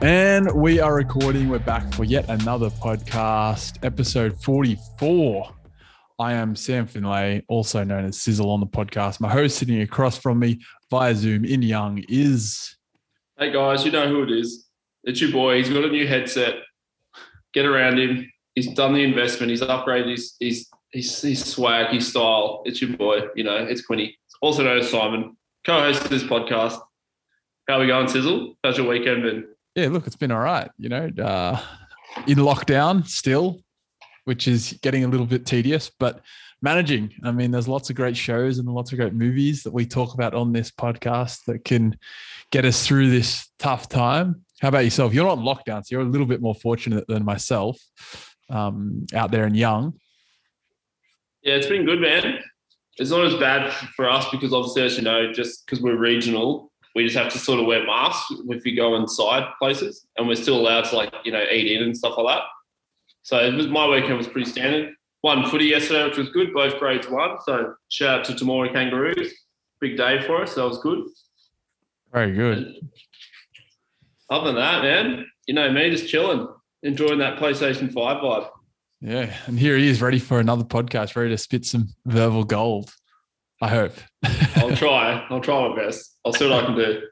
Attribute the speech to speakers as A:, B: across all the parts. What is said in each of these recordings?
A: And we are recording. We're back for yet another podcast, episode 44. I am Sam Finlay, also known as Sizzle on the podcast. My host sitting across from me via Zoom in Young is.
B: Hey guys, you know who it is. It's your boy. He's got a new headset. Get around him. He's done the investment. He's upgraded his, his, his, his swag, his style. It's your boy. You know, it's Quinny. Also known as Simon, co host of this podcast. How we going, Sizzle? How's your weekend been?
A: Yeah, look, it's been all right. You know, uh, in lockdown still, which is getting a little bit tedious, but managing. I mean, there's lots of great shows and lots of great movies that we talk about on this podcast that can get us through this tough time. How about yourself? You're not in lockdown, so you're a little bit more fortunate than myself um, out there and young.
B: Yeah, it's been good, man. It's not as bad for us because obviously, as you know, just because we're regional, we just have to sort of wear masks if we go inside places, and we're still allowed to like you know eat in and stuff like that. So it was my weekend was pretty standard. One footy yesterday, which was good. Both grades won. So shout out to Temora Kangaroos. Big day for us. So that was good.
A: Very good.
B: Other than that, man, you know me, just chilling, enjoying that PlayStation Five vibe.
A: Yeah, and here he is, ready for another podcast, ready to spit some verbal gold. I hope.
B: I'll try. I'll try my best. I'll see what I can do.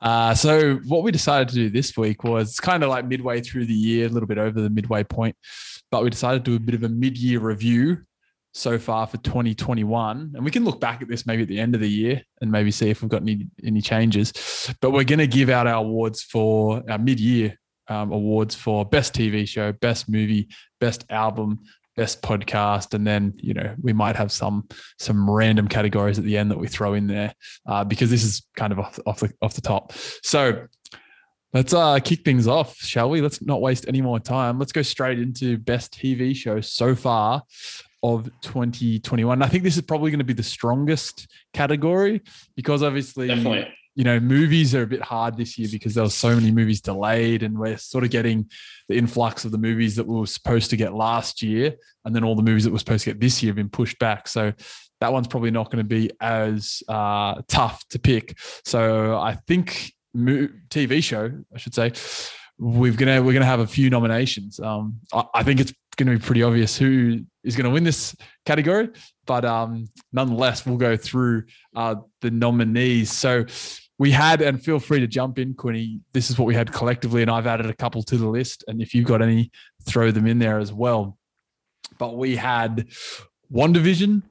A: Uh, so what we decided to do this week was kind of like midway through the year, a little bit over the midway point, but we decided to do a bit of a mid-year review so far for 2021, and we can look back at this maybe at the end of the year and maybe see if we've got any any changes. But we're going to give out our awards for our mid-year um, awards for best TV show, best movie, best album, best podcast, and then you know we might have some some random categories at the end that we throw in there uh, because this is kind of off, off the off the top. So let's uh, kick things off, shall we? Let's not waste any more time. Let's go straight into best TV show so far of 2021. I think this is probably going to be the strongest category because obviously
B: Definitely
A: you know, movies are a bit hard this year because there were so many movies delayed, and we're sort of getting the influx of the movies that we were supposed to get last year, and then all the movies that we're supposed to get this year have been pushed back. So that one's probably not going to be as uh, tough to pick. So I think TV show, I should say, we're gonna we're gonna have a few nominations. Um, I, I think it's going to be pretty obvious who is going to win this category, but um, nonetheless, we'll go through uh, the nominees. So we had, and feel free to jump in, Quinny. This is what we had collectively, and I've added a couple to the list. And if you've got any, throw them in there as well. But we had WandaVision,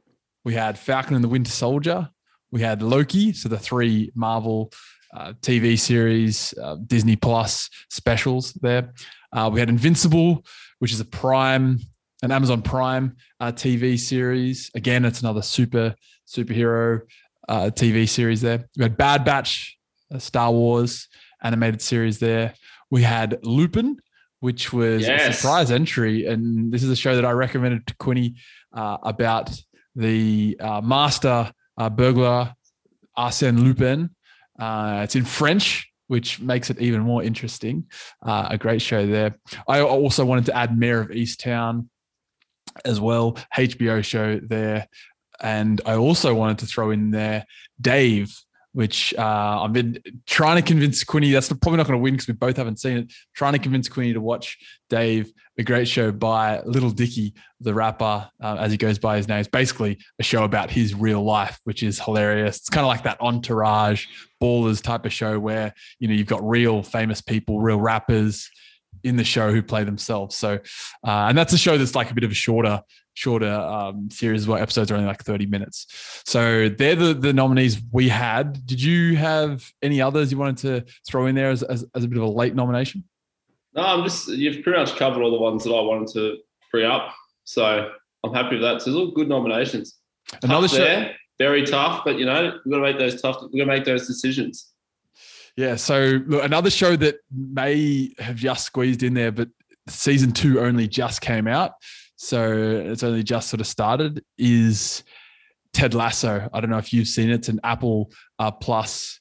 A: we had Falcon and the Winter Soldier, we had Loki, so the three Marvel uh, TV series, uh, Disney Plus specials there. Uh, we had Invincible, which is a Prime, an Amazon Prime uh, TV series. Again, it's another super superhero uh, TV series there. We had Bad Batch, Star Wars animated series there. We had Lupin, which was yes. a surprise entry. And this is a show that I recommended to Quinny uh, about the uh, master uh, burglar Arsène Lupin. Uh, it's in French, which makes it even more interesting. Uh, a great show there. I also wanted to add Mare of Easttown as well, HBO show there. And I also wanted to throw in there Dave, which uh, I've been trying to convince Quinny. That's probably not going to win because we both haven't seen it. Trying to convince Quinny to watch Dave, a great show by Little Dicky, the rapper, uh, as he goes by his name. It's basically a show about his real life, which is hilarious. It's kind of like that entourage, ballers type of show where you know you've got real famous people, real rappers in the show who play themselves. So, uh, and that's a show that's like a bit of a shorter shorter um, series where episodes are only like 30 minutes. So they're the, the nominees we had. Did you have any others you wanted to throw in there as, as, as a bit of a late nomination?
B: No, I'm just, you've pretty much covered all the ones that I wanted to free up. So I'm happy with that. So all good nominations. Another tough show. There, very tough, but you know, we've got to make those tough, we've got to make those decisions.
A: Yeah. So look, another show that may have just squeezed in there, but season two only just came out so it's only just sort of started, is Ted Lasso. I don't know if you've seen it. It's an Apple uh, Plus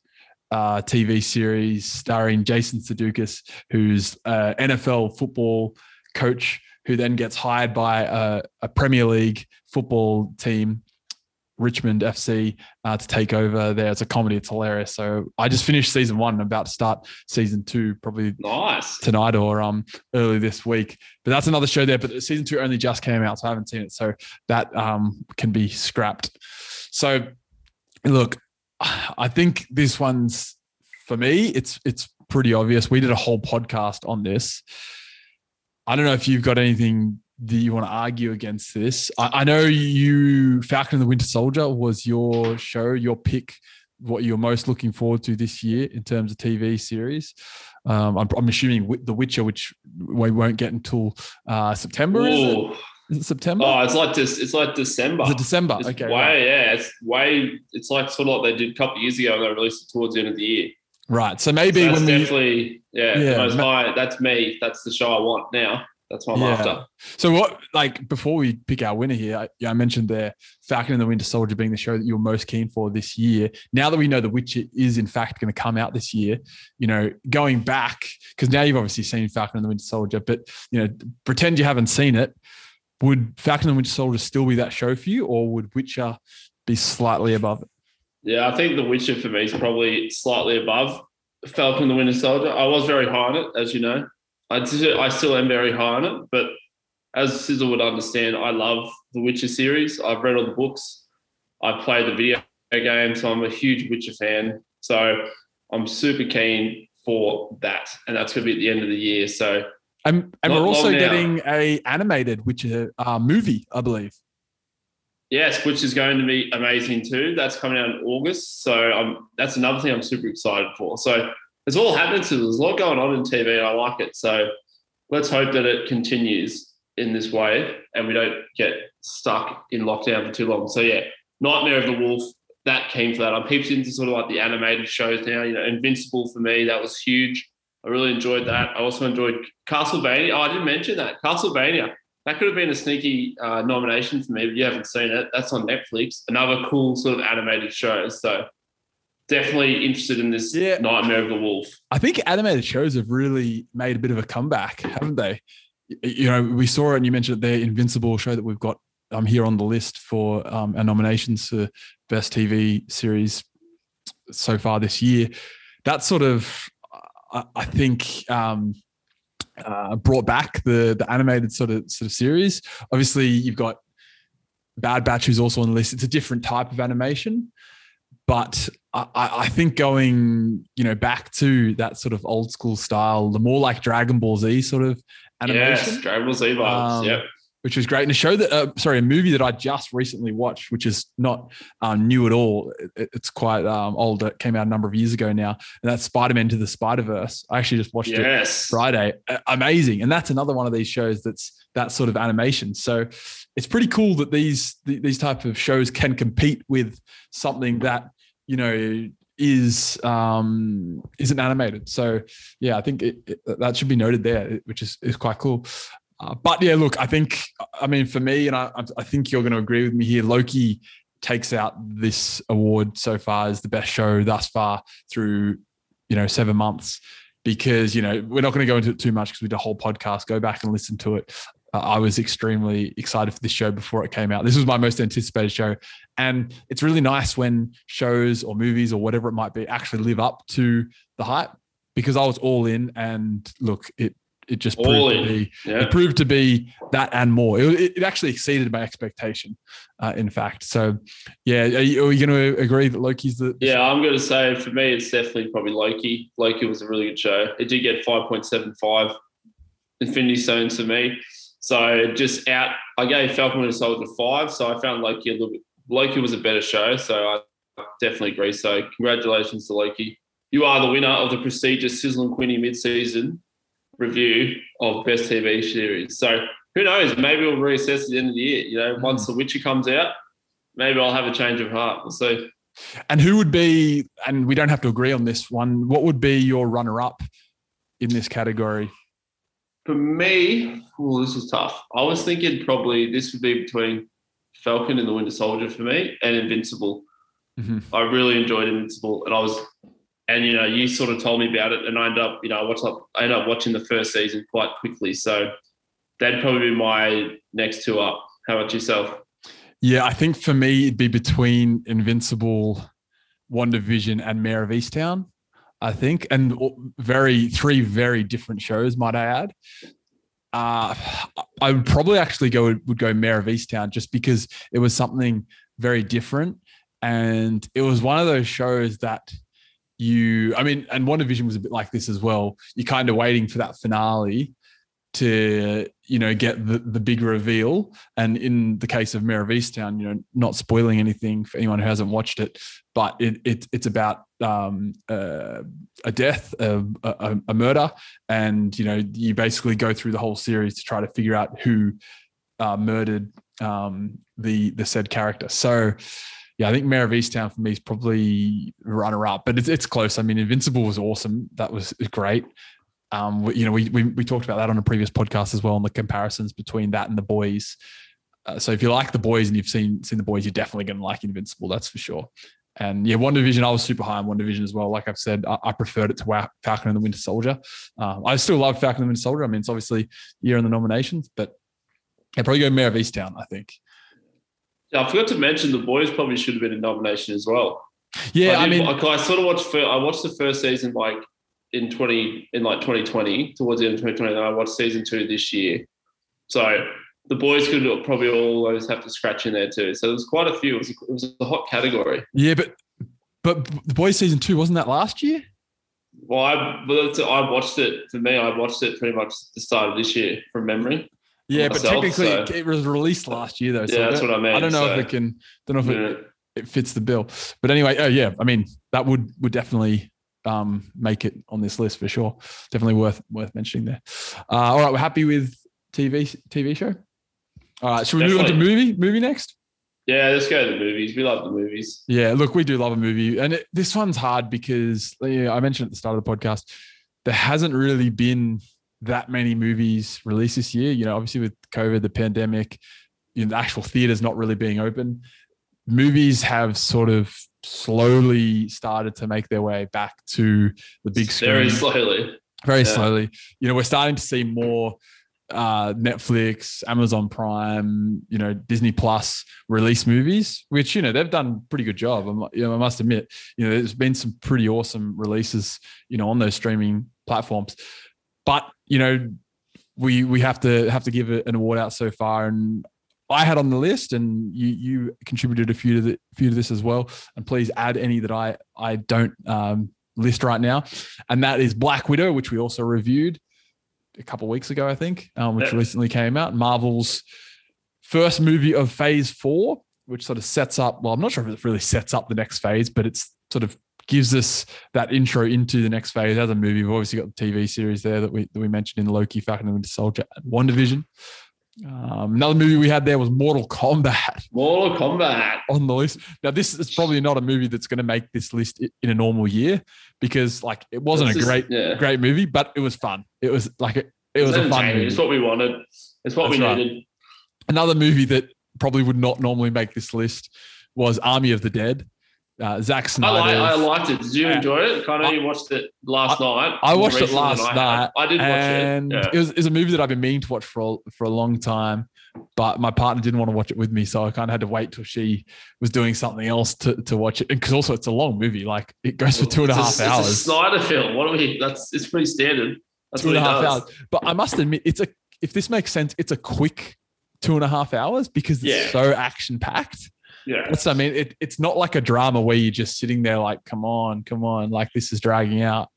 A: uh, TV series starring Jason Sudeikis, who's an NFL football coach who then gets hired by a, a Premier League football team Richmond FC uh, to take over there. It's a comedy. It's hilarious. So I just finished season one. I'm about to start season two, probably
B: nice
A: tonight or um early this week. But that's another show there. But season two only just came out, so I haven't seen it. So that um can be scrapped. So look, I think this one's for me. It's it's pretty obvious. We did a whole podcast on this. I don't know if you've got anything that you want to argue against this. I, I, know you Falcon and the Winter Soldier was your show, your pick, what you're most looking forward to this year in terms of TV series. Um, I'm, I'm, assuming The Witcher, which we won't get until uh, September. Is it? Is it September?
B: Oh, it's like this. It's like December.
A: Is it December?
B: It's
A: okay.
B: Way, right. yeah. It's way. It's like sort of like they did a couple of years ago, and they released it towards the end of the year.
A: Right. So maybe
B: so
A: when
B: definitely, we, yeah, yeah, most high. That's me. That's the show I want now. That's what I'm yeah. after.
A: So what, like, before we pick our winner here, I, yeah, I mentioned there Falcon and the Winter Soldier being the show that you're most keen for this year. Now that we know The Witcher is in fact going to come out this year, you know, going back because now you've obviously seen Falcon and the Winter Soldier, but you know, pretend you haven't seen it. Would Falcon and the Winter Soldier still be that show for you, or would Witcher be slightly above it?
B: Yeah, I think The Witcher for me is probably slightly above Falcon and the Winter Soldier. I was very high on it, as you know. I, I still am very high on it, but as Sizzle would understand, I love the Witcher series. I've read all the books. I play the video game, so I'm a huge Witcher fan. So I'm super keen for that, and that's going to be at the end of the year. So,
A: and, and we're also getting a animated Witcher uh, movie, I believe.
B: Yes, which is going to be amazing too. That's coming out in August, so I'm, that's another thing I'm super excited for. So it's all happening to there's a lot going on in TV and I like it. So let's hope that it continues in this way and we don't get stuck in lockdown for too long. So yeah, Nightmare of the Wolf, that came for that. I'm peeped into sort of like the animated shows now. You know, Invincible for me, that was huge. I really enjoyed that. I also enjoyed Castlevania. Oh, I didn't mention that. Castlevania. That could have been a sneaky uh, nomination for me, but you haven't seen it. That's on Netflix. Another cool sort of animated show. So definitely interested in this yeah. Nightmare of the Wolf.
A: I think animated shows have really made a bit of a comeback, haven't they? You know, we saw it and you mentioned the Invincible show that we've got um, here on the list for um, our nominations for Best TV Series so far this year. That sort of, I, I think, um, uh, brought back the the animated sort of sort of series. Obviously, you've got Bad Batch, who's also on the list. It's a different type of animation, but I, I, think going you know back to that sort of old school style, the more like Dragon Ball Z sort of animation.
B: Yes, Dragon Ball Z vibes. Um, yep.
A: Which was great, and a show that, uh, sorry, a movie that I just recently watched, which is not um, new at all. It, it's quite um, old. It came out a number of years ago now, and that's Spider Man to the Spider Verse. I actually just watched yes. it Friday. Amazing, and that's another one of these shows that's that sort of animation. So it's pretty cool that these these type of shows can compete with something that you know is um isn't animated. So yeah i think it, it, that should be noted there which is is quite cool. Uh, but yeah look i think i mean for me and i i think you're going to agree with me here. Loki takes out this award so far as the best show thus far through you know seven months because you know we're not going to go into it too much because we did a whole podcast go back and listen to it I was extremely excited for this show before it came out. This was my most anticipated show. And it's really nice when shows or movies or whatever it might be actually live up to the hype because I was all in and look, it it just proved all to in. be yeah. it proved to be that and more. It, it actually exceeded my expectation, uh, in fact. So, yeah, are you, are you going to agree that Loki's the?
B: Yeah, I'm going to say for me, it's definitely probably Loki. Loki was a really good show. It did get 5.75 Infinity Stones for me. So just out, I gave Falcon Winter Soldier five. So I found Loki a little bit. Loki was a better show. So I definitely agree. So congratulations to Loki. You are the winner of the prestigious Sizzle and Quinny mid-season review of Best TV Series. So who knows? Maybe we'll reassess at the end of the year. You know, once mm. The Witcher comes out, maybe I'll have a change of heart. We'll see.
A: And who would be? And we don't have to agree on this one. What would be your runner-up in this category?
B: For me, oh, this is tough. I was thinking probably this would be between Falcon and the Winter Soldier for me, and Invincible. Mm-hmm. I really enjoyed Invincible, and I was, and you know, you sort of told me about it, and I ended up, you know, I watched, up, I ended up watching the first season quite quickly, so that'd probably be my next two up. How about yourself?
A: Yeah, I think for me it'd be between Invincible, WandaVision, and Mare of Easttown. I think, and very three very different shows, might I add. Uh, I would probably actually go would go Mare of Easttown just because it was something very different, and it was one of those shows that you, I mean, and WandaVision was a bit like this as well. You're kind of waiting for that finale to you know get the, the big reveal and in the case of Mare of Easttown you know not spoiling anything for anyone who hasn't watched it but it, it it's about um, uh, a death a, a, a, murder and you know you basically go through the whole series to try to figure out who uh, murdered um, the the said character so yeah, I think Mare of Easttown for me is probably runner up, but it's, it's close. I mean, Invincible was awesome. That was great. Um, you know, we, we, we talked about that on a previous podcast as well, on the comparisons between that and the boys. Uh, so if you like the boys and you've seen seen the boys, you're definitely going to like Invincible. That's for sure. And yeah, WandaVision, I was super high on WandaVision as well. Like I've said, I, I preferred it to Falcon and the Winter Soldier. Uh, I still love Falcon and the Winter Soldier. I mean, it's obviously year in the nominations, but I probably go Mare of Easttown. I think.
B: Yeah, I forgot to mention the boys probably should have been a nomination as well.
A: Yeah, I,
B: I
A: mean,
B: I sort of watched. I watched the first season like in 20 in like 2020 towards the end of 2020 i watched season two this year so the boys could probably always have to scratch in there too so there's quite a few it was, it was a hot category
A: yeah but but the boys season two wasn't that last year
B: well i i watched it for me i watched it pretty much the start of this year from memory
A: yeah myself, but technically so. it was released last year though
B: so yeah that's what i mean
A: i don't know
B: so,
A: if it can don't know if yeah. it, it fits the bill but anyway oh yeah i mean that would would definitely um, make it on this list for sure. Definitely worth worth mentioning there. Uh, all right, we're happy with TV TV show. All right, should we Definitely. move on to movie movie next?
B: Yeah, let's go to the movies. We love the movies.
A: Yeah, look, we do love a movie, and it, this one's hard because you know, I mentioned at the start of the podcast there hasn't really been that many movies released this year. You know, obviously with COVID, the pandemic, you know, the actual theaters not really being open, movies have sort of slowly started to make their way back to the big screen.
B: Very slowly.
A: Very yeah. slowly. You know, we're starting to see more uh, Netflix, Amazon Prime, you know, Disney Plus release movies, which you know they've done pretty good job. I'm, you know, I must admit, you know, there's been some pretty awesome releases, you know, on those streaming platforms. But you know, we we have to have to give an award out so far, and I had on the list, and you you contributed a few to the few to this as well. And please add any that I I don't um, list right now. And that is Black Widow, which we also reviewed a couple weeks ago, I think, um, which yeah. recently came out. Marvel's first movie of Phase Four, which sort of sets up. Well, I'm not sure if it really sets up the next phase, but it's sort of gives us that intro into the next phase as a movie. We've obviously got the TV series there that we that we mentioned in Loki, Falcon and Winter Soldier, and WandaVision. Um, another movie we had there was Mortal Kombat.
B: Mortal Kombat
A: on the list. Now, this is probably not a movie that's going to make this list in a normal year because, like, it wasn't a great, yeah. great movie, but it was fun. It was like it, it was a fun movie.
B: It's what we wanted. It's what that's we needed.
A: Another movie that probably would not normally make this list was Army of the Dead uh, Zack Snyder.
B: I, I, liked it. Did you enjoy it? Kind of, you watched it last I, night.
A: I watched it last
B: I
A: night.
B: I did watch it.
A: Yeah. It, was, it was a movie that I've been meaning to watch for a, for a long time, but my partner didn't want to watch it with me, so I kind of had to wait till she was doing something else to, to watch it. Because also, it's a long movie. Like it goes for two and a half
B: a,
A: hours.
B: It's a Snyder film. What are we? That's it's pretty standard. That's
A: two and a half does. hours. But I must admit, it's a if this makes sense, it's a quick two and a half hours because it's yeah. so action packed.
B: Yeah.
A: That's, what I mean, it, it's not like a drama where you're just sitting there like, come on, come on, like this is dragging out.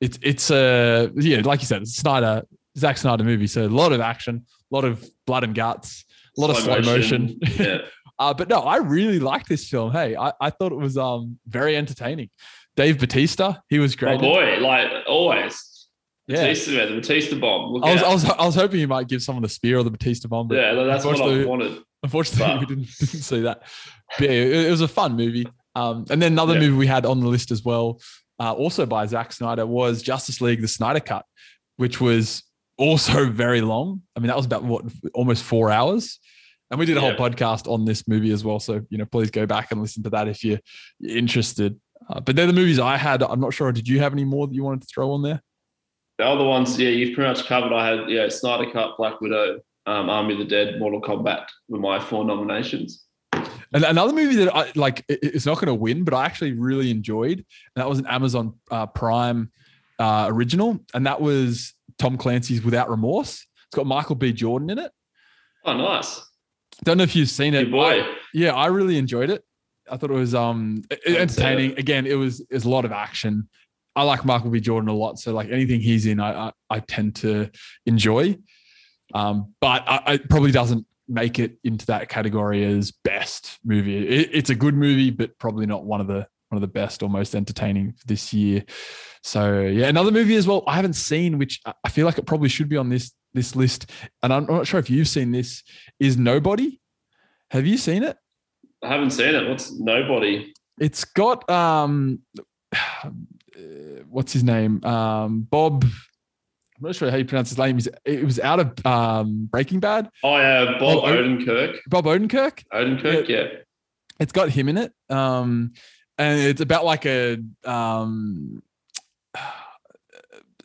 A: It's, it's a, yeah, like you said, it's Snyder, Zack Snyder movie. So a lot of action, a lot of blood and guts, a lot slow of slow motion. motion. Yeah. uh, but no, I really liked this film. Hey, I, I thought it was um very entertaining. Dave Batista, he was great.
B: Oh boy, like always. Yeah. Batista, man, the Batista bomb.
A: I was, I was, I was hoping you might give someone the spear or the Batista bomb.
B: Yeah, that's what I wanted.
A: Unfortunately, but. we didn't, didn't, see that. But yeah, it, it was a fun movie. Um, and then another yeah. movie we had on the list as well, uh, also by Zack Snyder, was Justice League: The Snyder Cut, which was also very long. I mean, that was about what almost four hours. And we did a whole podcast on this movie as well. So, you know, please go back and listen to that if you're interested. Uh, but they're the movies I had. I'm not sure. Did you have any more that you wanted to throw on there?
B: The other ones, yeah, you've pretty much covered. I had, yeah, Snyder Cut, Black Widow, um, Army of the Dead, Mortal Kombat were my four nominations.
A: And another movie that I like, it's not going to win, but I actually really enjoyed, and that was an Amazon uh, Prime uh, original, and that was Tom Clancy's Without Remorse. It's got Michael B. Jordan in it.
B: Oh, nice.
A: Don't know if you've seen
B: Good
A: it.
B: boy.
A: I- yeah, I really enjoyed it. I thought it was um entertaining. Again, it was it was a lot of action. I like Michael B. Jordan a lot, so like anything he's in, I I, I tend to enjoy. Um, but I, it probably doesn't make it into that category as best movie. It, it's a good movie, but probably not one of the one of the best or most entertaining this year. So yeah, another movie as well. I haven't seen, which I- I feel like it probably should be on this this list, and I'm not sure if you've seen this. Is Nobody? Have you seen it?
B: I haven't seen it. What's nobody?
A: It's got um, uh, what's his name? Um, Bob. I'm not sure how you pronounce his name. He's, it was out of um, Breaking Bad.
B: Oh yeah, Bob. Odenkirk.
A: Bob Odenkirk.
B: Odenkirk, yeah.
A: It's got him in it. Um, and it's about like a um,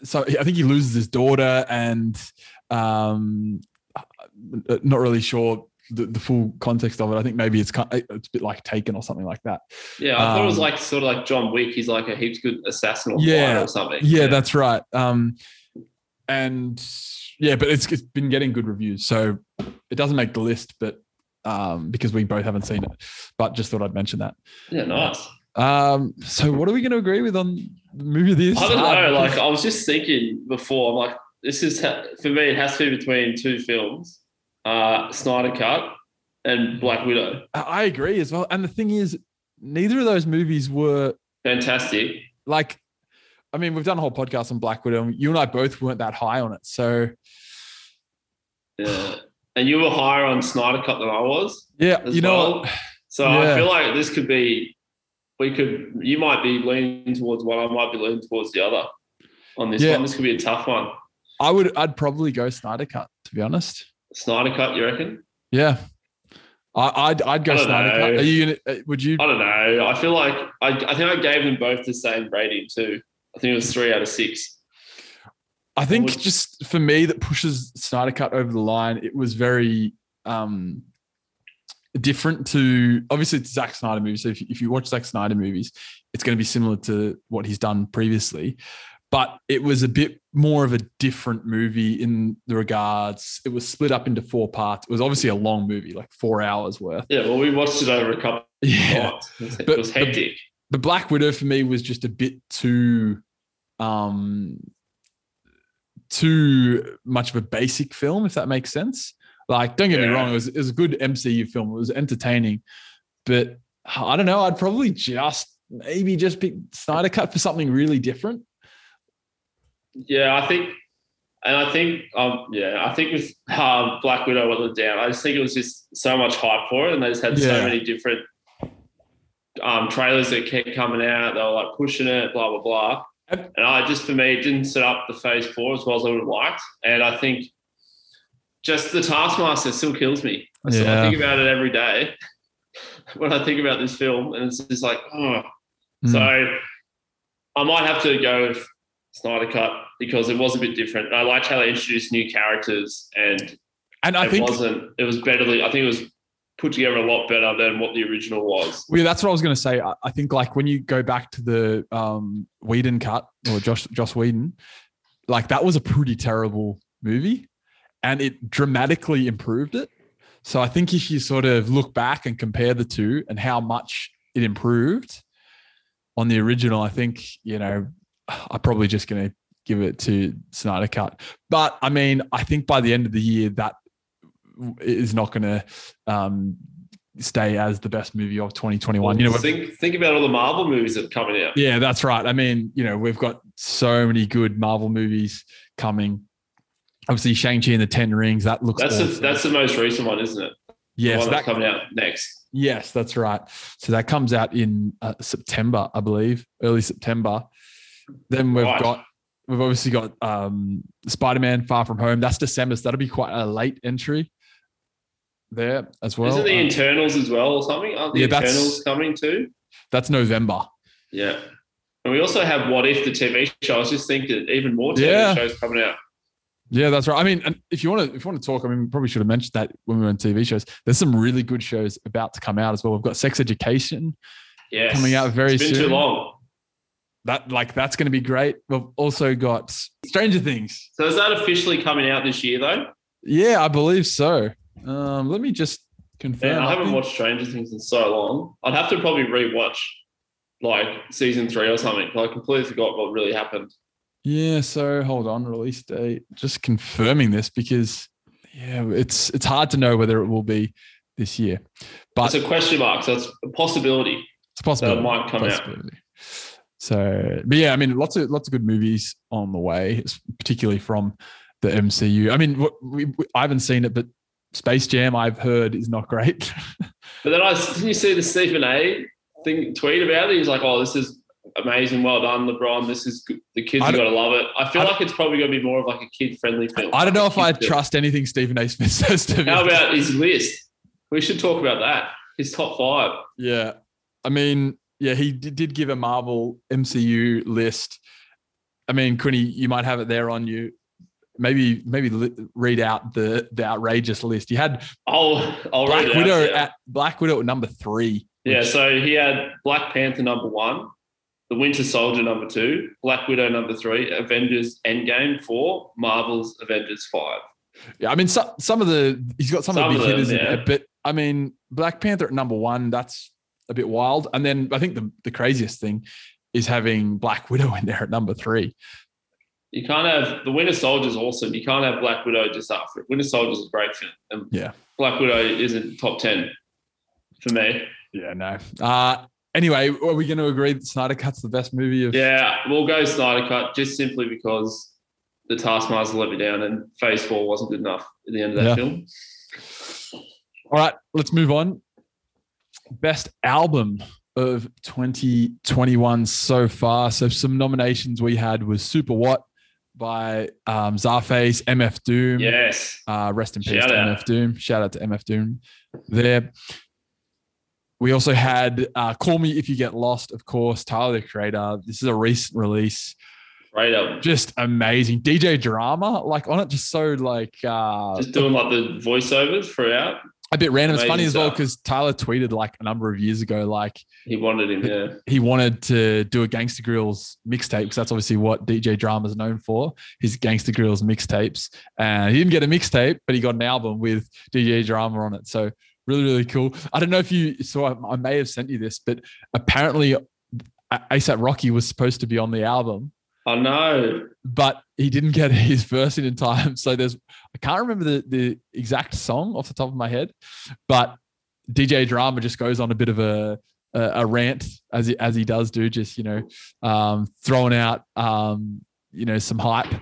A: so I think he loses his daughter and um, not really sure the, the full context of it. I think maybe it's kind it's a bit like Taken or something like that.
B: Yeah, I thought it was
A: Um,
B: like sort of like John Wick. He's like a heaps good assassin or
A: Yeah.
B: or something.
A: Yeah, that's right. Um, and yeah, but it's, it's been getting good reviews, so it doesn't make the list, but um, because we both haven't seen it, but just thought I'd mention that.
B: yeah, nice.
A: Um, so what are we going to agree with on the movie of this?
B: I don't know. Like I was just thinking before. I'm like, this is for me. It has to be between two films: uh, Snyder Cut and Black Widow.
A: I agree as well. And the thing is, neither of those movies were
B: Fantastic.
A: like, I mean, we've done a whole podcast on Black Widow. And you and I both weren't that high on it, so
B: Yeah. And you were higher on Snyder Cut than I was.
A: yeah,
B: as
A: you know
B: well. So
A: Yeah.
B: I feel like this could be. We could. You might be leaning towards one. I might be leaning towards the other. On this
A: Yeah.
B: one, this could be a tough one.
A: I would, I'd probably go Snyder Cut to be honest.
B: Snyder Cut, you reckon?
A: Yeah. I, I'd, I'd go Snyder Cut. Are you gonna? uh, Would you?
B: I don't know. I feel like I, I think I gave them both the same rating too. I think it was three out of six.
A: I think
B: would-
A: just for me that pushes Snyder Cut over the line, it was very um different to obviously it's Zack Snyder movies. So if, if you watch Zack Snyder movies, it's going to be similar to what he's done previously. But it was a bit more of a different movie in the regards. It was split up into four parts. It was obviously a long movie, like four hours worth.
B: Yeah, well, we watched it over a couple of
A: Yeah.
B: It was,
A: But-
B: was hectic.
A: the Black Widow for me was just a bit too um too much of a basic film, if that makes sense. Like, don't get me wrong, it was, it was a good MCU film. It was entertaining, but I don't know. I'd probably just maybe just pick Snyder Cut for something really different.
B: Yeah, I think, and I think, um, yeah, I think with um, Black Widow let down. I just think it was just so much hype for it, and they just had
A: Yeah.
B: so many different um, trailers that kept coming out. They were like pushing it, blah blah blah.
A: And-
B: I just for me didn't set up the phase four as well as I would have liked. And I think just the Taskmaster still kills me. So I think about it every day when I think about this film, and it's just like, oh.
A: Mm.
B: So I might have to go with Snyder Cut because it was a bit different. I liked how they introduced new characters, and
A: And I
B: it
A: think
B: wasn't. It was better. I think it was put together a lot better than what the original was.
A: well, yeah, that's what I was going to say. I, think like when you go back to the um, Whedon cut or Josh Josh Whedon, like that was a pretty terrible movie, and it dramatically improved it. So I think if you sort of look back and compare the two and how much it improved on the original, I think you know I'm probably just going to give it to Snyder Cut. But I mean, I think by the end of the year that is not going to um, stay as the best movie of 2021. You know,
B: think think about all the Marvel movies that are coming out.
A: yeah, that's right. I mean, you know, we've got so many good Marvel movies coming. Obviously, Shang Chi and the Ten Rings. That looks
B: That's the,
A: awesome.
B: that's the most recent one, isn't it? The
A: yes,
B: that's
A: that,
B: coming out next.
A: yes, that's right. So that comes out in uh, September, I believe, early September. Then we've
B: Right.
A: got we've obviously got um, Spider Man Far From Home. That's December. So that'll be quite a late entry there as well.
B: Isn't the
A: Uh,
B: Eternals as well or something? Aren't the
A: Yeah,
B: Eternals coming too?
A: that's November.
B: Yeah. And we also have What If the TV show. I was just thinking even more TV
A: Yeah.
B: shows coming out.
A: Yeah, that's right. I mean, and if you want to, if you want to talk, I mean, we probably should have mentioned that when we were on TV shows. There's some really good shows about to come out as well. We've got Sex Education
B: Yes.
A: coming out very
B: it's been
A: soon.
B: too long.
A: That like that's going to be great. We've also got Stranger Things.
B: So is that officially coming out this year though?
A: Yeah, I believe so. Um, let me just confirm.
B: Man, I haven't watched Stranger Things in so long. I'd have to probably rewatch like season three or something. I completely forgot what really happened.
A: Yeah, so hold on, release date. Just confirming this because yeah, it's it's hard to know whether it will be this year, but
B: it's a question mark, so it's a possibility
A: it's a
B: that
A: possibility.
B: it might come out.
A: So, but yeah, I mean, lots of lots of good movies on the way, particularly from the MCU. I mean, we, we, I haven't seen it, but Space Jam I've heard is not great.
B: But then I didn't you see the Stephen A thing tweet about it? He's like, "Oh, this is amazing, well done, LeBron. This is good. the kids are
A: going
B: to love it." I feel
A: I
B: like it's probably gonna be more of like a kid friendly film.
A: I don't know if I
B: film.
A: trust anything Stephen A. Smith says to me.
B: How about his list? We should talk about that. His top five.
A: Yeah. I mean, yeah, he did, did give a Marvel MCU list. I mean, Quinny, you might have it there on you. Maybe, maybe read out the the outrageous list. You had
B: I'll I'll
A: Black
B: it out,
A: Widow
B: yeah.
A: at Black Widow at number three.
B: Yeah,
A: which-
B: so he had Black Panther number one, The Winter Soldier number two, Black Widow number three, Avengers Endgame four, Marvel's Avengers five.
A: yeah. I mean, some some of the he's got some,
B: Some
A: of the big hitters in there, but I mean, Black Panther at number one. That's a bit wild. And then I think the the craziest thing is having Black Widow in there at number three.
B: You can't have The Winter Soldier's awesome. You can't have Black Widow just after it. Winter Soldier's is a great film. And
A: Yeah.
B: Black Widow isn't top ten for me.
A: Yeah, no. Uh, anyway, are we going to agree that Snyder Cut's the best movie of?
B: Yeah, we'll go Snyder Cut just simply because the Taskmaster let me down and Phase Four wasn't good enough at the end of that
A: Yeah.
B: film.
A: All right, let's move on. Best album of 2021 so far. So some nominations we had was Super What by um, Czarface, MF Doom.
B: Yes.
A: Uh, rest in peace
B: Shout
A: to
B: out.
A: MF Doom. Shout out to MF Doom there. We also had uh, Call Me If You Get Lost, of course, Tyler the Creator. This is a recent release.
B: Great album.
A: Just amazing. DJ Drama, like on it, just so like uh,
B: Just doing like the voiceovers throughout.
A: A bit random. It's funny
B: amazing
A: as well because Tyler tweeted like a number of years ago, like
B: He wanted him, yeah.
A: he wanted to do a Gangsta Grillz mixtape because that's obviously what DJ Drama is known for. His Gangsta Grillz mixtapes, and he didn't get a mixtape, but he got an album with DJ Drama on it. So really, really cool. I don't know if you saw. I I may have sent you this, but apparently, ASAP Rocky was supposed to be on the album,
B: I know.
A: but he didn't get his verse in in time. So there's I can't remember the the exact song off the top of my head, but DJ Drama just goes on a bit of a a, a rant as he, as he does do, just you know, um, throwing out um, you know some hype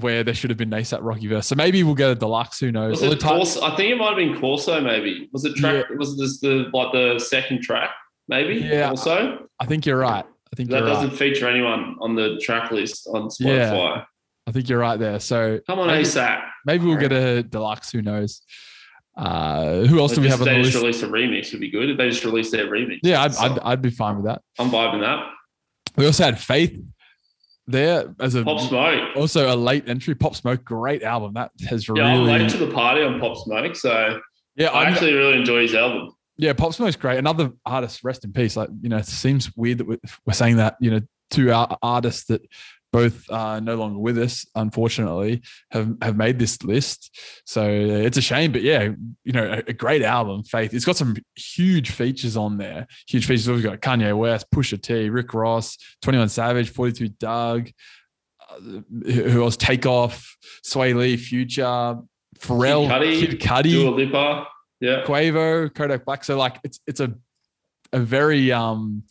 A: where there should have been an ASAP Rocky verse. So maybe we'll get a deluxe. Who knows?
B: Was
A: All the
B: it
A: time-
B: Corso? I think it might have been Corso, maybe. Was it track? Was this the like the second track? Maybe.
A: Yeah.
B: Also,
A: I think you're right. I think
B: that doesn't
A: right.
B: feature anyone on the track list on Spotify. Yeah.
A: I think you're right there. So
B: Come on,
A: Maybe-
B: ASAP.
A: maybe we'll get a deluxe. Who knows? Uh, who else do we have on the
B: they just release a remix would be good. If they just release their remix.
A: Yeah, I'd,
B: So,
A: I'd, I'd be fine with that.
B: I'm vibing that.
A: We also had Faith there as a
B: Pop Smoke.
A: also a late entry. Pop Smoke, great album. That has
B: Yeah, I'm
A: really
B: late to the party on Pop Smoke, so
A: yeah.
B: I
A: I'm-
B: actually really enjoy his album.
A: Yeah, Pop Smoke's great. Another artist, rest in peace. Like you know, it seems weird that we're, we're saying that. You know, two artists that both are no longer with us, unfortunately, have have made this list. So it's a shame, but yeah, you know, a, a great album. Faith. It's got some huge features on there. Huge features. We've got Kanye West, Pusha T, Rick Ross, Twenty One Savage, Forty Two Dugg. Uh, who else? Takeoff, Swae Lee, Future, Pharrell, Kid Cudi.
B: Dua Lipa. Yeah.
A: Quavo, Kodak Black. So like it's it's a a very um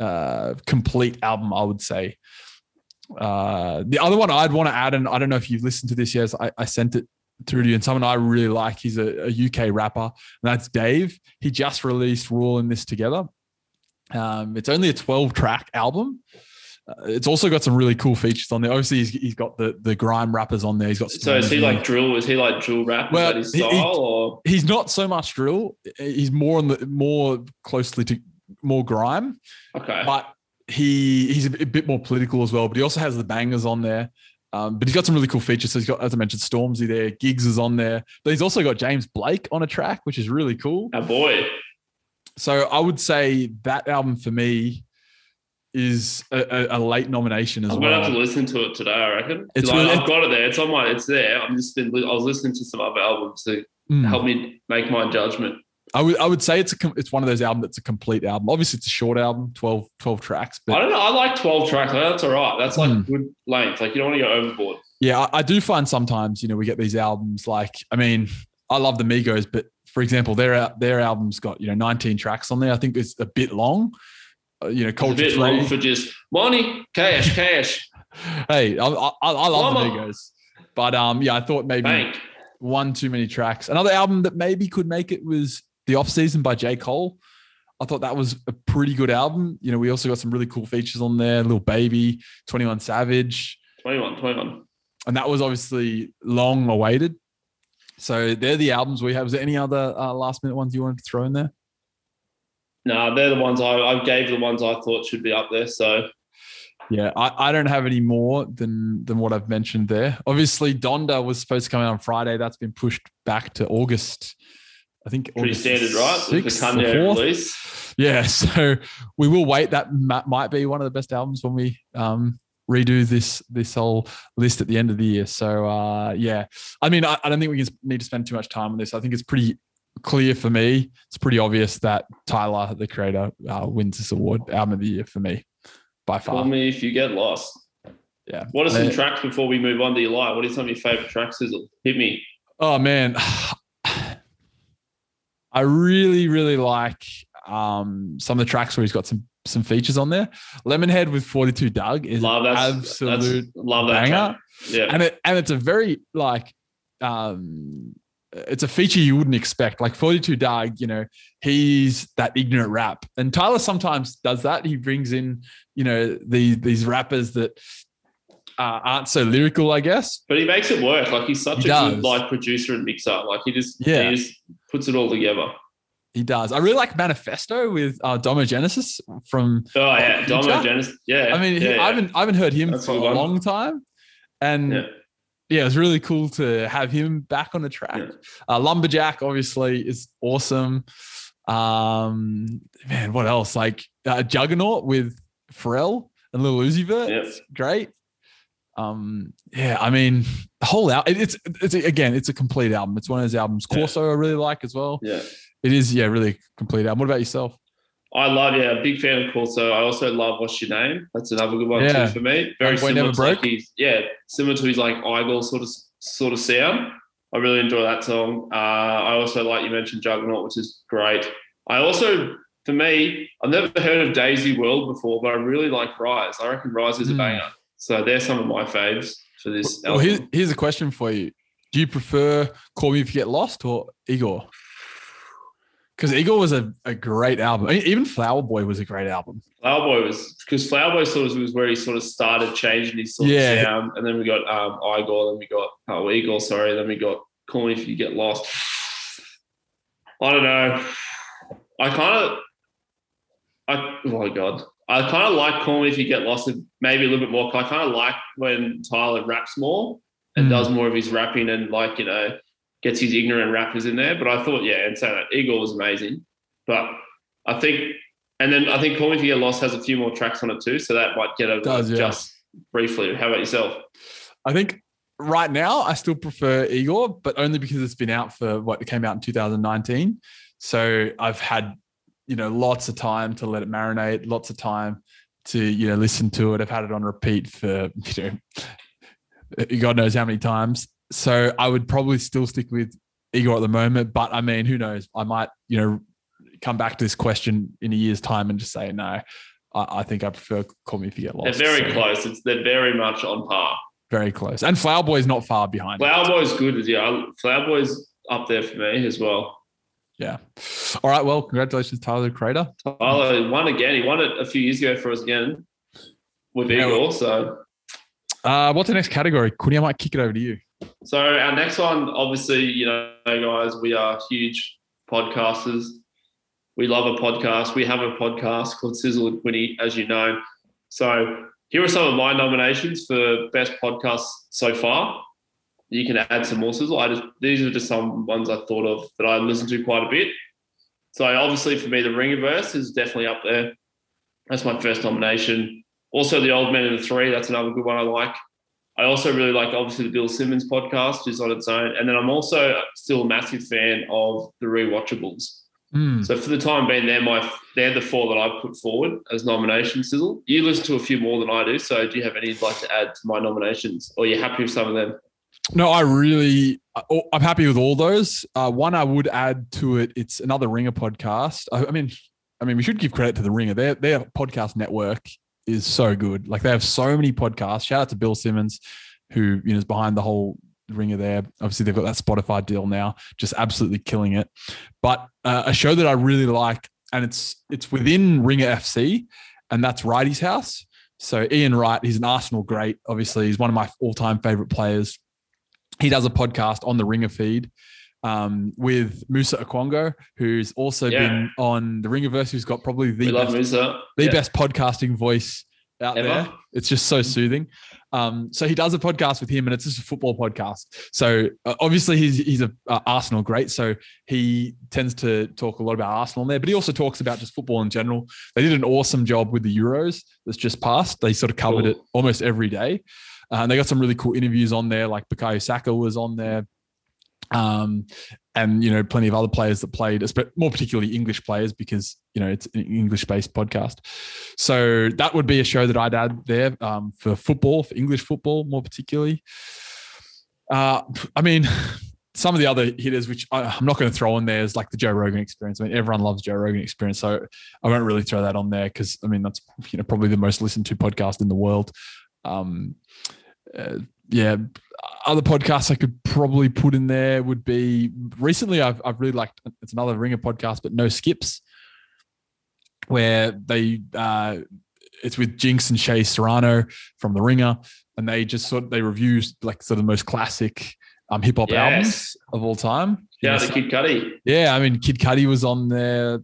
A: uh complete album, I would say. Uh the other one I'd want to add, and I don't know if you've listened to this yet, I, I sent it through to you, and someone I really like, he's a, a UK rapper, and that's Dave. He just released Rule in This Together. Um, it's only a 12 track album. Uh, it's also got some really cool features on there. Obviously, he's, he's got the the grime rappers on there. He's got
B: So is he like drill? Is he like drill rap?
A: Well, he-
B: his
A: he-
B: style? or
A: he's not so much drill. He's more on the more closely to more grime,
B: okay.
A: but he he's a bit- more political as well. But he also has the bangers on there. Um, but he's got some really cool features. So he's got, as I mentioned, Stormzy there, Giggs is on there, but he's also got James Blake on a track, which is really cool.
B: Oh boy.
A: So I would say that album for me is a, a, late nomination as well.
B: I'm gonna have to listen to it today. I reckon.
A: It's really-
B: I've got it there. It's on my. It's there. I'm just been. I was listening to some other albums to
A: Mm.
B: help me make my judgment.
A: I would I would say it's a com- it's one of those albums that's a complete album. Obviously, it's a short album, 12, 12 tracks,
B: I don't know. I like 12 tracks. That's all right. That's like
A: Hmm.
B: good length. Like you don't want to go overboard.
A: yeah, I, I do find sometimes you know we get these albums like I mean I love the Migos, but for example, their their album's got you know nineteen tracks on there. I think it's a bit long. Uh, you know,
B: It's a
A: culture
B: bit long for just money, cash, cash,
A: hey, I, I, I love the
B: Mama.
A: Migos, but um, yeah, I thought maybe
B: bank.
A: one too many tracks. Another album that maybe could make it was The Off Season by J. Cole. I thought that was a pretty good album. You know, we also got some really cool features on there, Little Baby, 21 Savage,
B: 21, 21.
A: and that was obviously long awaited. So they're the albums we have. Is there any other uh, last minute ones you wanted to throw in there?
B: No, they're the ones I, I gave the ones I thought should be up there. So
A: Yeah, I, I don't have any more than than what I've mentioned there. Obviously, Donda was supposed to come out on Friday. That's been pushed back to August. I think
B: pretty
A: August
B: standard, right? With the
A: 6th
B: Kanye
A: 4th.
B: release.
A: Yeah, so we will wait. That might be one of the best albums when we um, redo this this whole list at the end of the year. So uh, yeah, I mean, I, I don't think we need to spend too much time on this. I think it's pretty clear for me. It's pretty obvious that Tyler, the creator, uh, wins this award, album of the year for me by
B: Call
A: far.
B: me if you get lost.
A: Yeah.
B: What are some
A: Uh,
B: tracks before we move on to your live? What are some of your favorite tracks, Sizzle? Hit me.
A: Oh man, I really really like um, some of the tracks where he's got some some features on there. Lemonhead with 42 Dugg is
B: Love
A: an
B: that.
A: absolute
B: That's, love that
A: banger.
B: track. Yeah.
A: and it and it's a very like um it's a feature you wouldn't expect like 42 Dugg you know he's that ignorant rap and Tyler sometimes does that he brings in you know these these rappers that uh, aren't so lyrical I guess
B: But he makes it work. Like he's such
A: He
B: a
A: does.
B: good like producer and mixer. Like he just
A: Yeah.
B: he just puts it all together.
A: he does I really like Manifesto with uh, Domo Genesis from
B: Oh yeah? Domo Genesis. Yeah.
A: I mean he,
B: yeah, yeah.
A: I haven't I haven't heard him
B: That's
A: for
B: a
A: a
B: good one.
A: long time and
B: Yeah.
A: yeah, it's really cool to have him back on the track.
B: Yeah.
A: Uh, Lumberjack obviously is awesome. Um, man, what else? Like uh, Juggernaut with Pharrell and Lil Uzi Vert.
B: Yep.
A: It's great. Um, yeah, I mean, the whole album. It's it's again, it's a complete album. It's one of those albums.
B: Yeah.
A: Corso, I really like as well.
B: Yeah.
A: It is, yeah, really complete album. What about yourself?
B: I love, yeah, a big fan of Corso. I also love What's Your Name. That's another good one
A: Yeah.
B: too for me. Very
A: Young Boy
B: similar
A: Never
B: to like
A: Broke.
B: his, yeah, similar to his like Igor sort of sort of sound. I really enjoy that song. Uh, I also like you mentioned Juggernaut, which is great. I also, for me, I've never heard of Daisy World before, but I really like Rise. I reckon Rise is a
A: Mm.
B: banger. So they're some of my faves for this
A: Well,
B: album.
A: here's, here's a question for you. Do you prefer Call Me If You Get Lost or Igor? Because Igor was a, a great album. Even Flower Boy was a great album.
B: Flower Boy was because Flower Boy sort of was where he sort of started changing his sort
A: Yeah.
B: of sound, and then we got um, Igor, then we got oh Igor, sorry, then we got Call Me If You Get Lost. I don't know. I kind of, I oh my god, I kind of like Call Me If You Get Lost, maybe a little bit more. I kind of like when Tyler raps more and
A: Mm.
B: does more of his rapping and like you know gets his ignorant rappers in there. But I thought, yeah, and so that Igor was amazing, but I think. And then I think Call Me If You Get has a few more tracks on it too, so that might get over
A: Does, yeah.
B: just briefly. How about yourself?
A: I think right now I still prefer Igor, but only because it's been out for what it came out in 2019. So I've had, you know, lots of time to let it marinate, lots of time to, you know, listen to it. I've had it on repeat for, you know, God knows how many times. So I would probably still stick with Igor at the moment, but I mean, who knows? I might, you know, come back to this question in a year's time and just say no. I, I think I prefer Call Me If You Get Lost.
B: They're very
A: So,
B: close. It's they're very much on par.
A: Very close. And Flower Boy is not far behind.
B: Flower Boy's good as yeah. Flower Boy's up there for me as well.
A: Yeah. All right. Well, congratulations, Tyler, the creator.
B: Tyler won again. He won it a few years ago for us again with
A: Yeah.
B: Igor. So
A: Uh, what's the next category? Courtney, I might kick it over to you.
B: So our next one, obviously, you know, guys, we are huge podcasters. We love a podcast. We have a podcast called Sizzle and Quinny, as you know. So here are some of my nominations for best podcast so far. You can add some more sizzle. I just these are just some ones I thought of that I listened to quite a bit. So obviously for me, the Ringerverse is definitely up there. That's my first nomination. Also, the Old Man and the Three. That's another good one I like. I also really like obviously the Bill Simmons podcast is on its own, and then I'm also still a massive fan of the Rewatchables.
A: Mm.
B: So for the time being, they're my they're the four that I put forward as nominations. Sizzle, you listen to a few more than I do. So do you have any you'd like to add to my nominations, or are you happy with some of them?
A: No, I really, I'm happy with all those. Uh, one I would add to it, it's another Ringer podcast. I, I, mean, I mean, we should give credit to the Ringer. Their their podcast network is so good. Like they have so many podcasts. Shout out to Bill Simmons, who you know is behind the whole Ringer there. Obviously, they've got that Spotify deal now, just absolutely killing it. But uh, a show that I really like, and it's it's within Ringer FC, and that's Wrighty's House. So Ian Wright, he's an Arsenal great. Obviously, he's one of my all-time favorite players he does a podcast on the Ringer feed um, with Musa Okwonga, who's also yeah. been on the Ringerverse, who's got probably the, best, the yeah. best podcasting voice out Ever? there. It's just so soothing. Um, so he does a podcast with him, and it's just a football podcast. So uh, obviously he's he's a uh, Arsenal great, so he tends to talk a lot about Arsenal there, but he also talks about just football in general. They did an awesome job with the Euros that's just passed. They sort of covered cool. it almost every day. Uh, and they got some really cool interviews on there, like Bukayo Saka was on there. Um, and you know, plenty of other players that played, more particularly English players, because you know it's an English-based podcast. So that would be a show that I'd add there um, for football, for English football, more particularly. Uh, I mean, some of the other hitters, which I, am not going to throw on there, is like the Joe Rogan experience. I mean, everyone loves Joe Rogan experience, so I won't really throw that on there because I mean that's you know probably the most listened to podcast in the world. Um, uh, yeah, other podcasts I could probably put in there would be recently I've, I've really liked it's another ringer podcast, but no skips, where they uh, it's with Jinx and Shea Serrano from the Ringer, and they just sort of, they review like sort of the most classic um, hip hop yes. albums of all time.
B: Yeah, the Kid Cudi.
A: Yeah, I mean Kid Cudi was on there.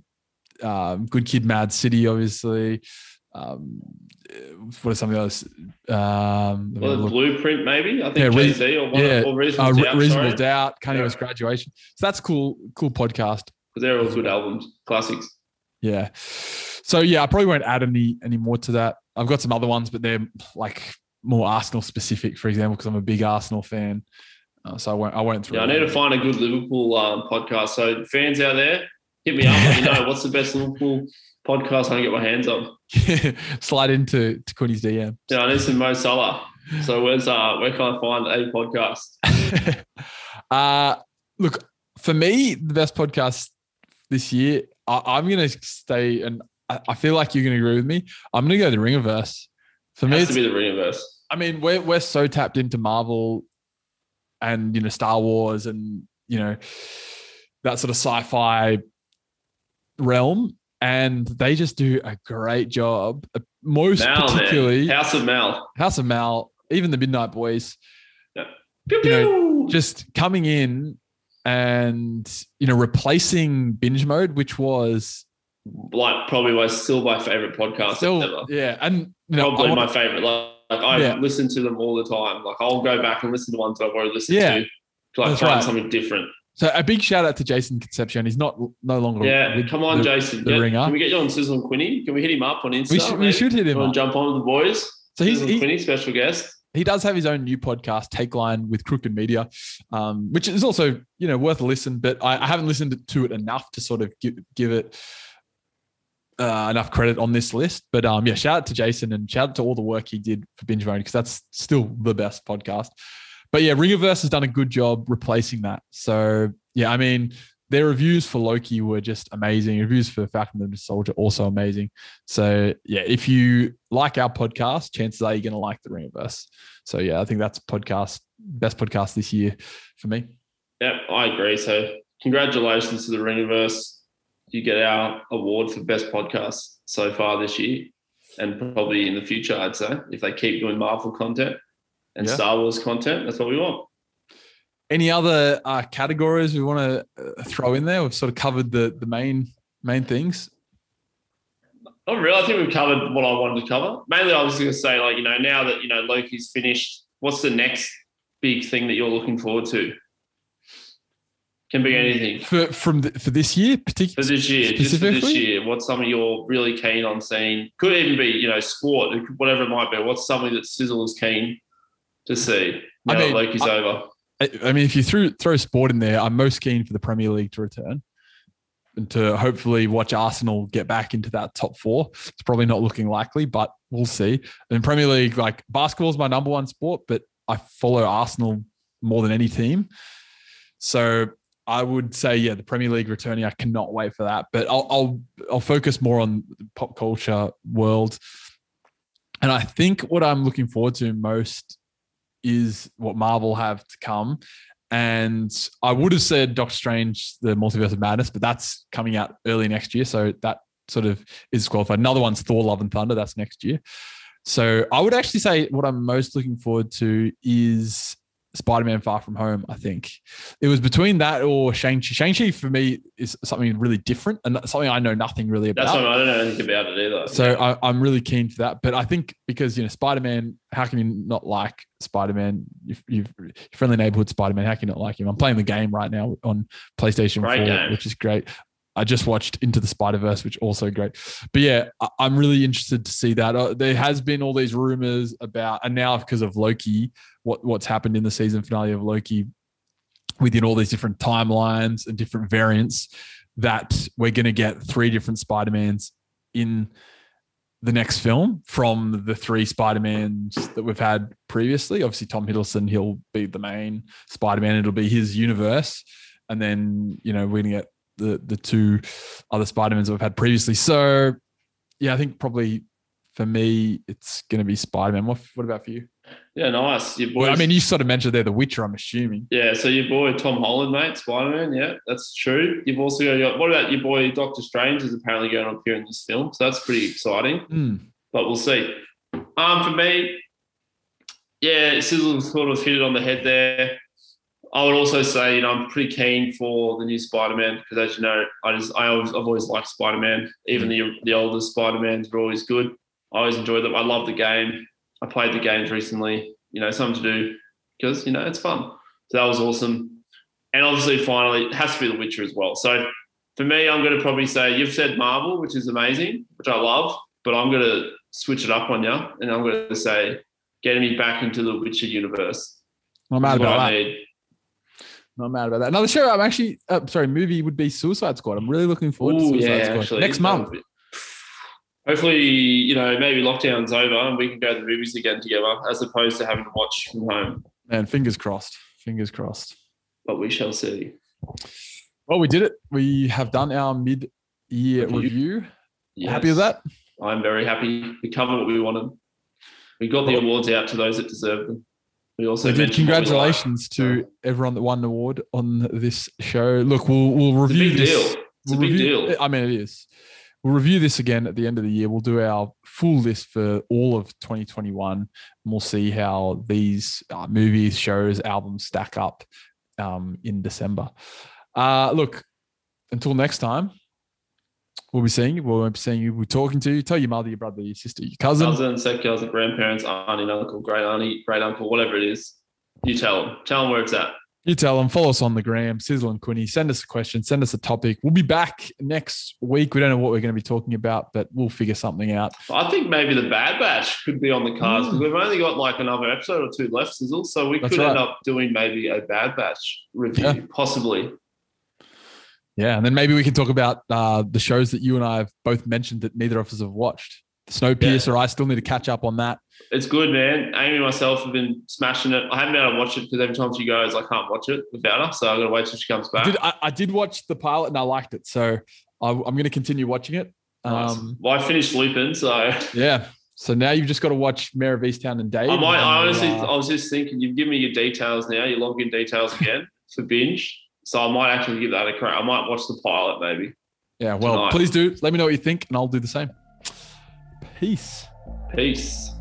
A: Um, Good Kid, Mad City, obviously. Um, what are some of the others? Um,
B: well, the blueprint, maybe. I think yeah, or, one, yeah, or Reasonable, uh, Doubt,
A: Reasonable Doubt, Kanye yeah. West Graduation. So that's cool, cool podcast.
B: Because they're all good albums, classics.
A: Yeah. So yeah, I probably won't add any any more to that. I've got some other ones, but they're like more Arsenal specific, for example, because I'm a big Arsenal fan. Uh, so I won't I won't
B: throw. Yeah, I need to find a good Liverpool um, podcast. So fans out there, hit me up. let me know what's the best Liverpool podcast I can get my hands on.
A: Slide into to Quinny's DM.
B: Yeah, I need some Mo Salah. So where's uh where can I find a podcast?
A: uh look, for me, the best podcast this year, I, am gonna stay and I, I, feel like you're gonna agree with me. I'm gonna go the Ringerverse.
B: For it me, it's to be the Ringerverse.
A: I mean, we're we're so tapped into Marvel and you know Star Wars and you know that sort of sci-fi realm and they just do a great job. Most Mal, particularly
B: man. House of Mal,
A: House of Mal, even the Midnight Boys.
B: Yeah. Pew, pew.
A: Know, just coming in and you know replacing binge mode, which was
B: like probably was still my favorite podcast still, ever.
A: Yeah, and
B: you know, probably my favorite. Like, like I yeah. listen to them all the time. Like I'll go back and listen to ones I've already listened yeah. to to like That's find right. something different.
A: So a big shout out to Jason Concepcion. He's not no longer.
B: Yeah, come on, the, Jason. The get, ringer. Can we get you on Sizzle and Quinny? Can we hit him up on Instagram?
A: We should, we should hit him.
B: up. Jump on with the boys. So he's he, Quinny, special guest.
A: He does have his own new podcast, Take Line with Crooked Media, um, which is also you know worth a listen. But I, I, haven't listened to it enough to sort of give, give it uh, enough credit on this list. But um, yeah, shout out to Jason and shout out to all the work he did for Binge Mode because that's still the best podcast. But yeah, Ringerverse has done a good job replacing that. So yeah, I mean, their reviews for Loki were just amazing. Reviews for Falcon and the Soldier also amazing. So yeah, if you like our podcast, chances are you're going to like the Ringerverse. So yeah, I think that's podcast best podcast this year for me.
B: Yeah, I agree. So congratulations to the Ringerverse. You get our award for best podcast so far this year, and probably in the future. I'd say if they keep doing Marvel content and yeah. Star Wars content, that's what we want.
A: Any other uh, categories we want to uh, throw in there? We've sort of covered the the main main things.
B: Not really. I think we've covered what I wanted to cover. Mainly, I was going to say, like, you know, now that you know Loki's finished, what's the next big thing that you're looking forward to? Can be anything
A: for from the, for this year,
B: for
A: particularly.
B: this year. Just for this year, what's something you're really keen on seeing? Could even be, you know, sport, whatever it might be. What's something that Sizzle is keen to see now
A: I mean,
B: Loki's
A: I-
B: over?
A: I mean, if you threw throw sport in there, I'm most keen for the Premier League to return and to hopefully watch Arsenal get back into that top four. It's probably not looking likely, but we'll see. And Premier League, like basketball is my number one sport, but I follow Arsenal more than any team. So I would say, yeah, the Premier League returning. I cannot wait for that. But I'll I'll, I'll focus more on the pop culture world. And I think what I'm looking forward to most is what Marvel have to come. And I would have said Doctor Strange, the Multiverse of Madness, but that's coming out early next year. So that sort of is qualified. Another one's Thor Love and Thunder. That's next year. So I would actually say what I'm most looking forward to is Spider-Man Far From Home. I think it was between that or Shang-Chi. Shang-Chi for me is something really different and something I know nothing really about.
B: That's what I don't know anything about it either.
A: So I, I'm really keen for that. But I think because you know Spider-Man, how can you not like Spider-Man? You've, you've friendly neighborhood Spider-Man. How can you not like him? I'm playing the game right now on PlayStation
B: Great
A: 4,
B: game.
A: which is great. I just watched Into the Spider Verse, which also great. But yeah, I'm really interested to see that. Uh, there has been all these rumors about, and now because of Loki, what what's happened in the season finale of Loki, within all these different timelines and different variants, that we're going to get three different Spider Mans in the next film from the three Spider-Mans that we've had previously. Obviously, Tom Hiddleston, he'll be the main Spider-Man. It'll be his universe. And then, you know, we're going to get the the two other Spider-Mans we've had previously. So, yeah, I think probably for me, it's going to be Spider-Man. What, what about for you?
B: Yeah, nice. Your
A: Well, I mean, you sort of mentioned there The Witcher, I'm assuming.
B: Yeah, so your boy Tom Holland, mate, Spider Man. Yeah, that's true. You've also got what about your boy Doctor Strange is apparently going to appear in this film, so that's pretty exciting.
A: Hmm.
B: But we'll see. Um, for me, yeah, Sizzle sort of hit it on the head there. I would also say, you know, I'm pretty keen for the new Spider Man because, as you know, I just I always I've always liked Spider Man. Even the the older Spider Mans were always good. I always enjoyed them. I love the game. I played the games recently. You know, something to do because you know it's fun. So that was awesome. And obviously, finally, it has to be The Witcher as well. So for me, I'm going to probably say you've said Marvel, which is amazing, which I love, but I'm going to switch it up on you, and I'm going to say getting me back into the Witcher universe.
A: I'm mad about
B: I
A: that.
B: need.
A: Not mad about that. Another show I'm actually, uh, sorry, movie would be Suicide Squad. I'm really looking forward to Suicide
B: yeah,
A: Squad.
B: actually,
A: Next month.
B: be- Hopefully, you know, maybe lockdown's over and we can go to the movies again together, as opposed to having to watch from home.
A: Man, fingers crossed. Fingers crossed.
B: But we shall see.
A: Well, we did it. We have done our mid-year
B: Review.
A: review.
B: Yes.
A: Happy with that?
B: I'm very happy. We covered what we wanted. We got the awards out to those that deserve them. We also
A: So, good.
B: mentioned what we
A: congratulations to everyone that won an award on this show. Look, we'll we'll
B: liked. It's a
A: review
B: big
A: this.
B: deal. It's a
A: we'll
B: big
A: review-
B: deal.
A: I mean, it is. We'll review this again at the end of the year. We'll do our full list for all of 2021, and we'll see how these uh, movies, shows, albums stack up um, in December. Uh, look, until next time, we'll be seeing you. We'll be seeing you. We're talking to you. Tell your mother, your brother, your sister, your cousin.
B: Cousin, step cousin, grandparents, auntie, uncle, great auntie, great uncle, whatever it is. You tell them. Tell them where it's at.
A: You tell them, follow us on the gram, Sizzle and Quinny. Send us a question, send us a topic. We'll be back next week. We don't know what we're going to be talking about, but we'll figure something out.
B: I think maybe the Bad Batch could be on the cards because we've only got like another episode or two left, Sizzle. So we
A: That's
B: could end up doing maybe a Bad Batch review,
A: Yeah.
B: possibly.
A: Yeah, and then maybe we can talk about uh, the shows that you and I have both mentioned that neither of us have watched. Snowpiercer, I still need to catch up on that.
B: It's good, man. Amy and myself have been smashing it. I haven't been able to watch it because every time she goes, I can't watch it without her. So I've got to wait till she comes
A: I
B: back.
A: did, I, I did watch the pilot and I liked it, so I, I'm going to continue watching it.
B: Nice.
A: Um,
B: well, I finished Lupin, so
A: yeah. So now you've just got to watch Mare of Easttown and Dave.
B: I might. I
A: and,
B: honestly,
A: uh,
B: I was just thinking, you've given me your details now, your login details again for binge. So I might actually give that a crack. I might watch the pilot maybe.
A: yeah. Well,
B: tonight.
A: please do. Let me know what you think, and I'll do the same. Peace.
B: Peace.